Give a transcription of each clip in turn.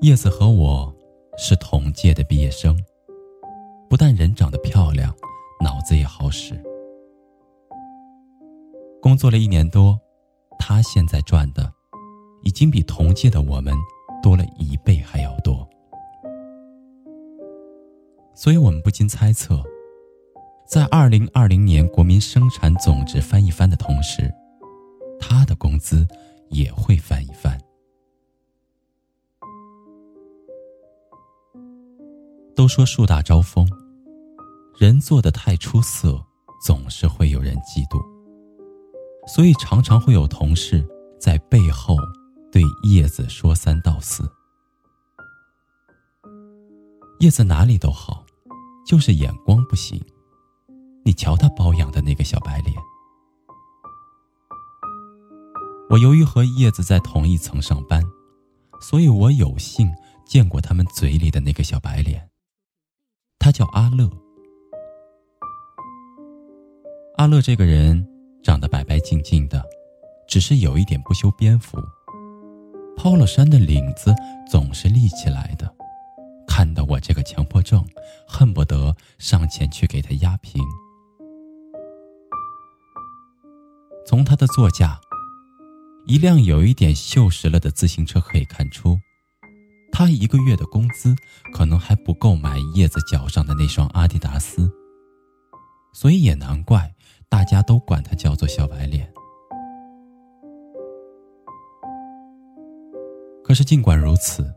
叶子和我是同届的毕业生，不但人长得漂亮，脑子也好使。工作了一年多，他现在赚的已经比同届的我们多了一倍还要多。所以我们不禁猜测，在二零二零年国民生产总值翻一番的同时，他的工资也会翻一番。都说树大招风，人做的太出色，总是会有人嫉妒。所以常常会有同事在背后对叶子说三道四。叶子哪里都好，就是眼光不行。你瞧他保养的那个小白脸。我由于和叶子在同一层上班，所以我有幸见过他们嘴里的那个小白脸。他叫阿乐。阿乐这个人长得白白净净的，只是有一点不修边幅。polo 衫的领子总是立起来的，看到我这个强迫症恨不得上前去给他压平。从他的座驾，一辆有一点锈蚀了的自行车可以看出。他一个月的工资可能还不够买叶子脚上的那双阿迪达斯，所以也难怪大家都管他叫做小白脸。可是尽管如此，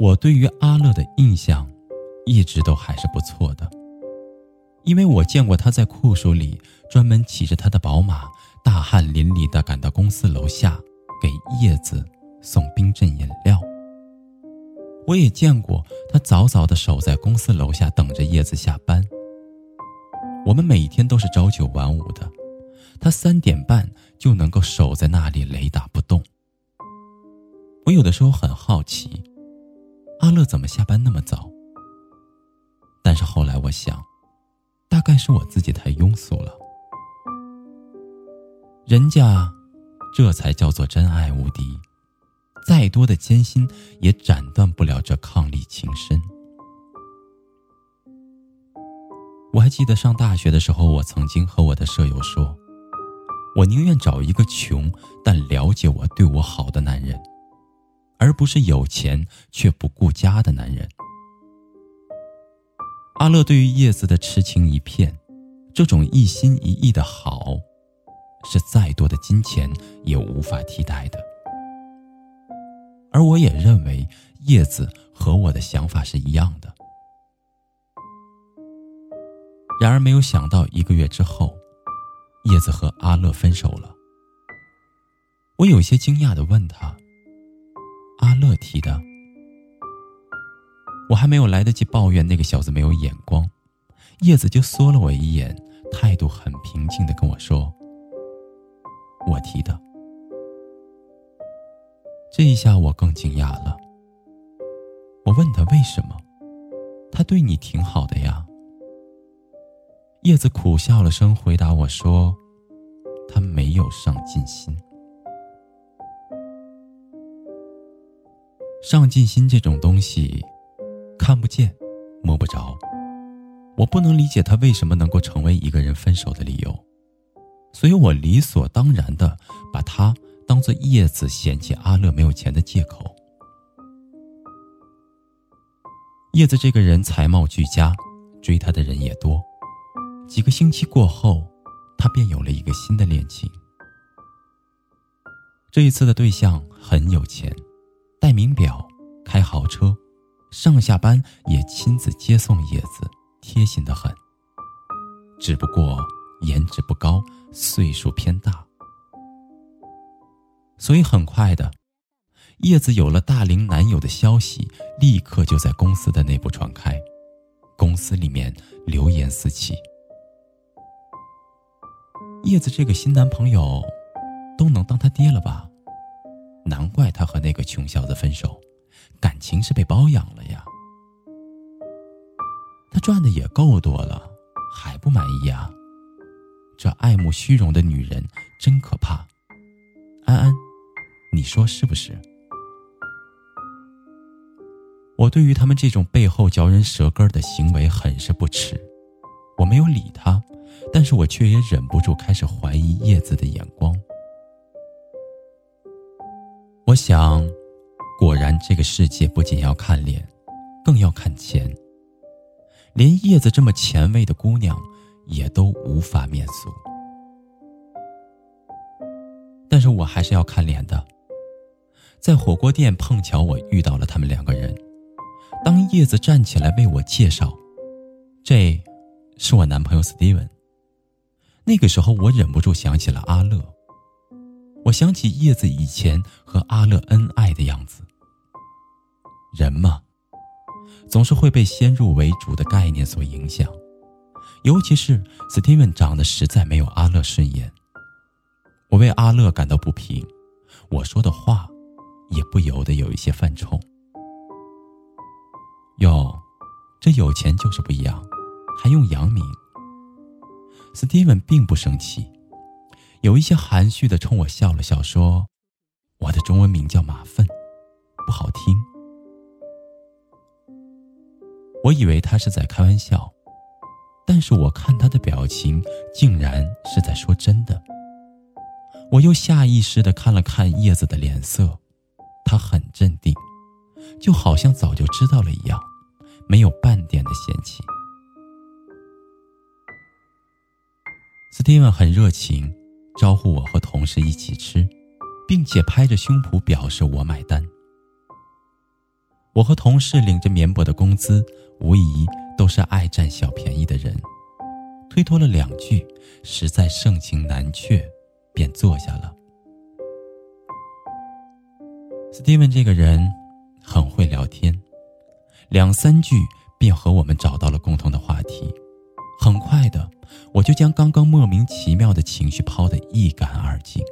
我对于阿乐的印象一直都还是不错的，因为我见过他在酷暑里专门骑着他的宝马，大汗淋漓地赶到公司楼下给叶子送冰镇饮料。我也见过他早早的守在公司楼下等着叶子下班。我们每天都是朝九晚五的，他三点半就能够守在那里雷打不动。我有的时候很好奇，阿乐怎么下班那么早？但是后来我想，大概是我自己太庸俗了。人家，这才叫做真爱无敌。再多的艰辛也斩断不了这伉俪情深。我还记得上大学的时候，我曾经和我的舍友说：“我宁愿找一个穷但了解我、对我好的男人，而不是有钱却不顾家的男人。”阿乐对于叶子的痴情一片，这种一心一意的好，是再多的金钱也无法替代的。而我也认为叶子和我的想法是一样的。然而没有想到，一个月之后，叶子和阿乐分手了。我有些惊讶的问他：“阿乐提的？”我还没有来得及抱怨那个小子没有眼光，叶子就缩了我一眼，态度很平静的跟我说：“我提的。”这一下我更惊讶了。我问他为什么，他对你挺好的呀。叶子苦笑了声，回答我说：“他没有上进心。上进心这种东西，看不见，摸不着。我不能理解他为什么能够成为一个人分手的理由，所以我理所当然的把他。”当做叶子嫌弃阿乐没有钱的借口。叶子这个人才貌俱佳，追他的人也多。几个星期过后，他便有了一个新的恋情。这一次的对象很有钱，戴名表，开豪车，上下班也亲自接送叶子，贴心的很。只不过颜值不高，岁数偏大。所以很快的，叶子有了大龄男友的消息，立刻就在公司的内部传开，公司里面流言四起。叶子这个新男朋友，都能当他爹了吧？难怪他和那个穷小子分手，感情是被包养了呀。他赚的也够多了，还不满意啊？这爱慕虚荣的女人真可怕。安安，你说是不是？我对于他们这种背后嚼人舌根的行为很是不耻，我没有理他，但是我却也忍不住开始怀疑叶子的眼光。我想，果然这个世界不仅要看脸，更要看钱。连叶子这么前卫的姑娘，也都无法免俗。但是我还是要看脸的。在火锅店碰巧我遇到了他们两个人。当叶子站起来为我介绍，这是我男朋友 Steven。那个时候我忍不住想起了阿乐，我想起叶子以前和阿乐恩爱的样子。人嘛，总是会被先入为主的概念所影响，尤其是 Steven 长得实在没有阿乐顺眼。我为阿乐感到不平，我说的话也不由得有一些犯冲。哟，这有钱就是不一样，还用洋名。Steven 并不生气，有一些含蓄的冲我笑了笑，说：“我的中文名叫马粪，不好听。”我以为他是在开玩笑，但是我看他的表情，竟然是在说真的。我又下意识的看了看叶子的脸色，他很镇定。就好像早就知道了一样，没有半点的嫌弃。斯蒂文很热情，招呼我和同事一起吃，并且拍着胸脯表示我买单。我和同事领着绵薄的工资，无疑都是爱占小便宜的人，推脱了两句，实在盛情难却，便坐下了。斯蒂文这个人。很会聊天，两三句便和我们找到了共同的话题。很快的，我就将刚刚莫名其妙的情绪抛得一干二净。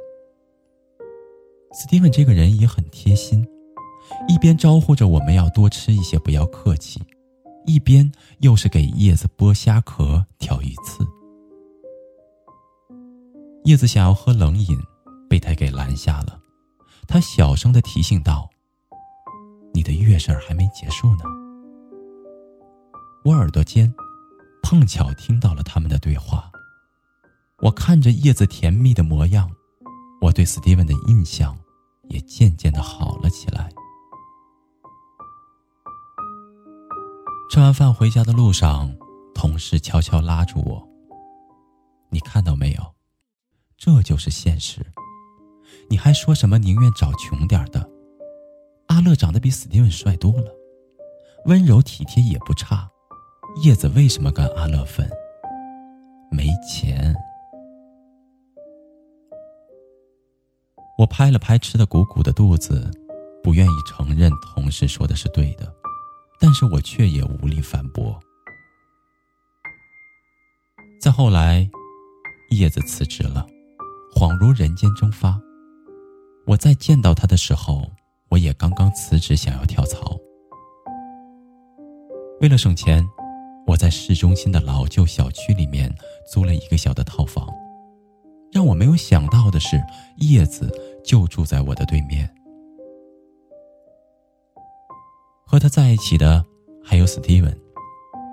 斯蒂文这个人也很贴心，一边招呼着我们要多吃一些，不要客气，一边又是给叶子剥虾壳、挑鱼刺。叶子想要喝冷饮，被他给拦下了。他小声的提醒道。你的月事儿还没结束呢。我耳朵尖，碰巧听到了他们的对话。我看着叶子甜蜜的模样，我对斯蒂文的印象也渐渐的好了起来。吃完饭回家的路上，同事悄悄拉住我：“你看到没有？这就是现实。你还说什么宁愿找穷点的？”阿乐长得比史蒂文帅多了，温柔体贴也不差。叶子为什么跟阿乐分？没钱。我拍了拍吃的鼓鼓的肚子，不愿意承认同事说的是对的，但是我却也无力反驳。再后来，叶子辞职了，恍如人间蒸发。我再见到他的时候。我也刚刚辞职，想要跳槽。为了省钱，我在市中心的老旧小区里面租了一个小的套房。让我没有想到的是，叶子就住在我的对面。和他在一起的还有 Steven，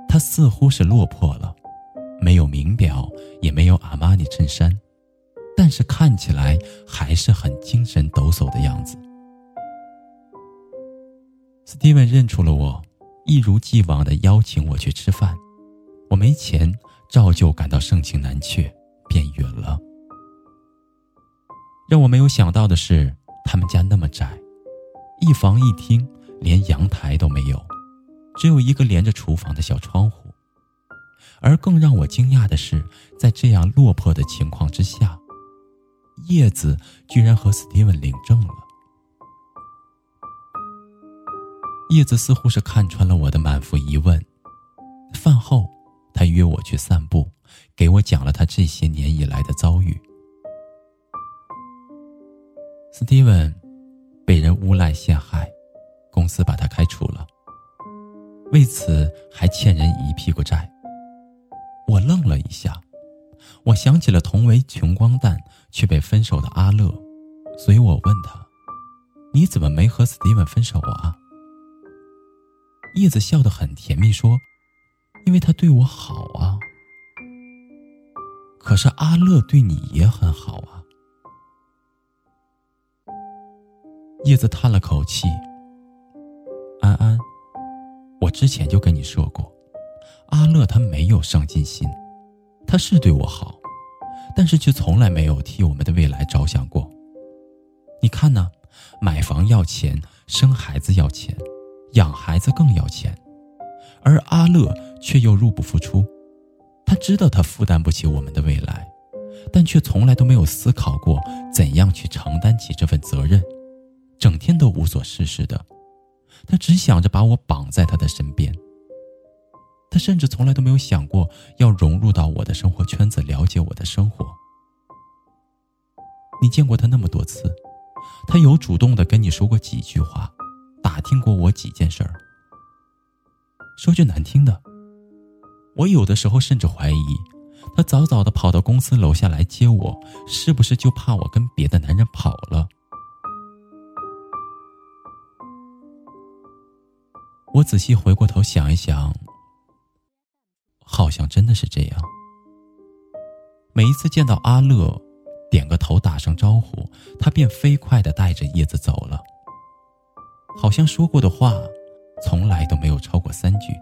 他似乎是落魄了，没有名表，也没有阿玛尼衬衫，但是看起来还是很精神抖擞的样子。斯蒂文认出了我，一如既往的邀请我去吃饭。我没钱，照旧感到盛情难却，便允了。让我没有想到的是，他们家那么窄，一房一厅，连阳台都没有，只有一个连着厨房的小窗户。而更让我惊讶的是，在这样落魄的情况之下，叶子居然和斯蒂文领证了。叶子似乎是看穿了我的满腹疑问。饭后，他约我去散步，给我讲了他这些年以来的遭遇。斯蒂文被人诬赖陷害，公司把他开除了，为此还欠人一屁股债。我愣了一下，我想起了同为穷光蛋却被分手的阿乐，所以我问他：“你怎么没和斯蒂文分手啊？”叶子笑得很甜蜜，说：“因为他对我好啊。”可是阿乐对你也很好啊。叶子叹了口气：“安安，我之前就跟你说过。”阿乐他没有上进心，他是对我好，但是却从来没有替我们的未来着想过。你看呢？买房要钱，生孩子要钱，养孩子更要钱，而阿乐却又入不敷出。他知道他负担不起我们的未来，但却从来都没有思考过怎样去承担起这份责任，整天都无所事事的。他只想着把我绑在他的身边。他甚至从来都没有想过要融入到我的生活圈子，了解我的生活。你见过他那么多次，他有主动的跟你说过几句话，打听过我几件事儿。说句难听的，我有的时候甚至怀疑，他早早的跑到公司楼下来接我，是不是就怕我跟别的男人跑了？我仔细回过头想一想。好像真的是这样。每一次见到阿乐，点个头打声招呼，他便飞快的带着叶子走了。好像说过的话，从来都没有超过三句。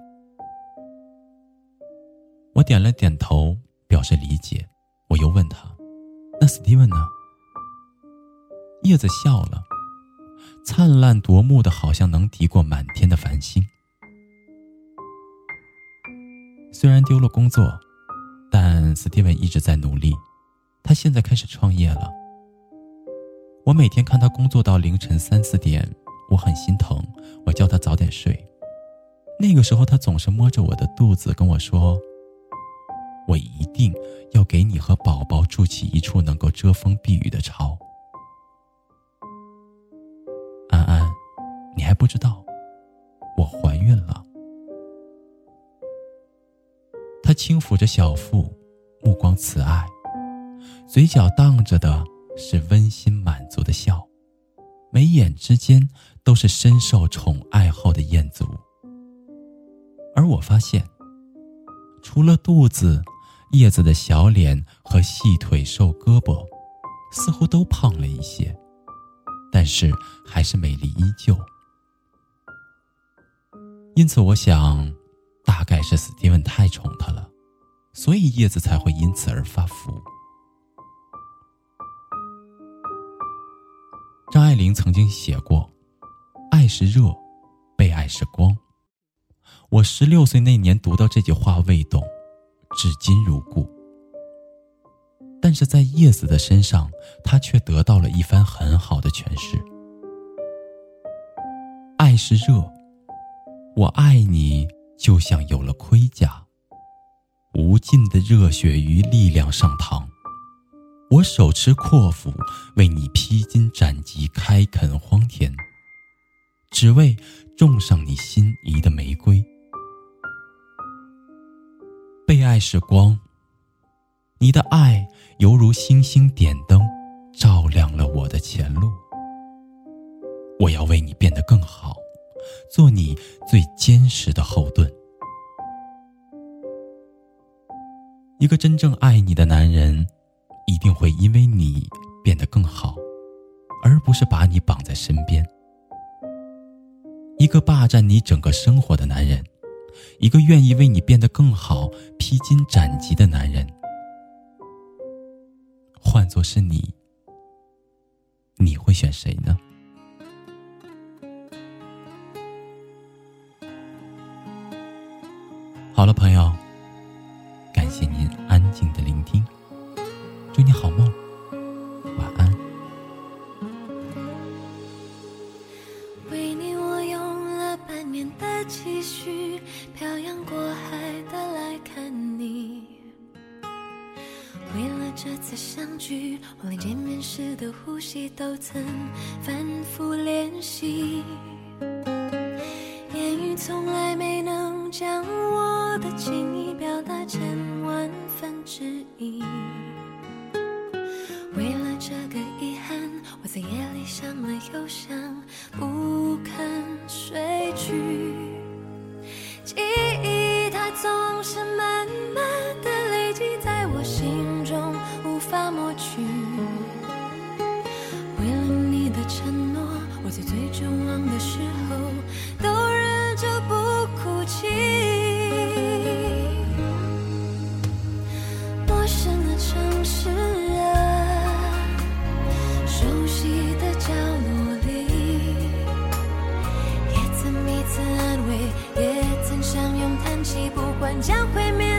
我点了点头，表示理解。我又问他：“那斯蒂文呢？”叶子笑了，灿烂夺目的，好像能敌过满天的繁星。虽然丢了工作，但斯蒂文一直在努力。他现在开始创业了。我每天看他工作到凌晨三四点，我很心疼。我叫他早点睡。那个时候，他总是摸着我的肚子跟我说：“我一定要给你和宝宝筑起一处能够遮风避雨的巢。”安安，你还不知道，我怀孕了。轻抚着小腹，目光慈爱，嘴角荡着的是温馨满足的笑，眉眼之间都是深受宠爱后的艳足。而我发现，除了肚子，叶子的小脸和细腿、瘦胳膊，似乎都胖了一些，但是还是美丽依旧。因此，我想。大概是斯蒂文太宠她了，所以叶子才会因此而发福。张爱玲曾经写过：“爱是热，被爱是光。”我十六岁那年读到这句话未懂，至今如故。但是在叶子的身上，他却得到了一番很好的诠释：“爱是热，我爱你。”就像有了盔甲，无尽的热血与力量上膛。我手持阔斧，为你披荆斩棘，开垦荒田，只为种上你心仪的玫瑰。被爱是光，你的爱犹如星星点灯，照亮了我的前路。我要为你变得更好。做你最坚实的后盾。一个真正爱你的男人，一定会因为你变得更好，而不是把你绑在身边。一个霸占你整个生活的男人，一个愿意为你变得更好、披荆斩棘的男人，换作是你，你会选谁呢？好了，朋友，的呼吸都曾反复练习。言语从来没能将我的情意表达成万分之一。为了这个遗憾，我在夜里想了又想，不肯睡去。记忆它总是慢在最绝望的时候都忍着不哭泣。陌生的城市啊，熟悉的角落里，也曾彼此安慰，也曾相拥叹息，不管将会面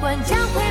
管将会。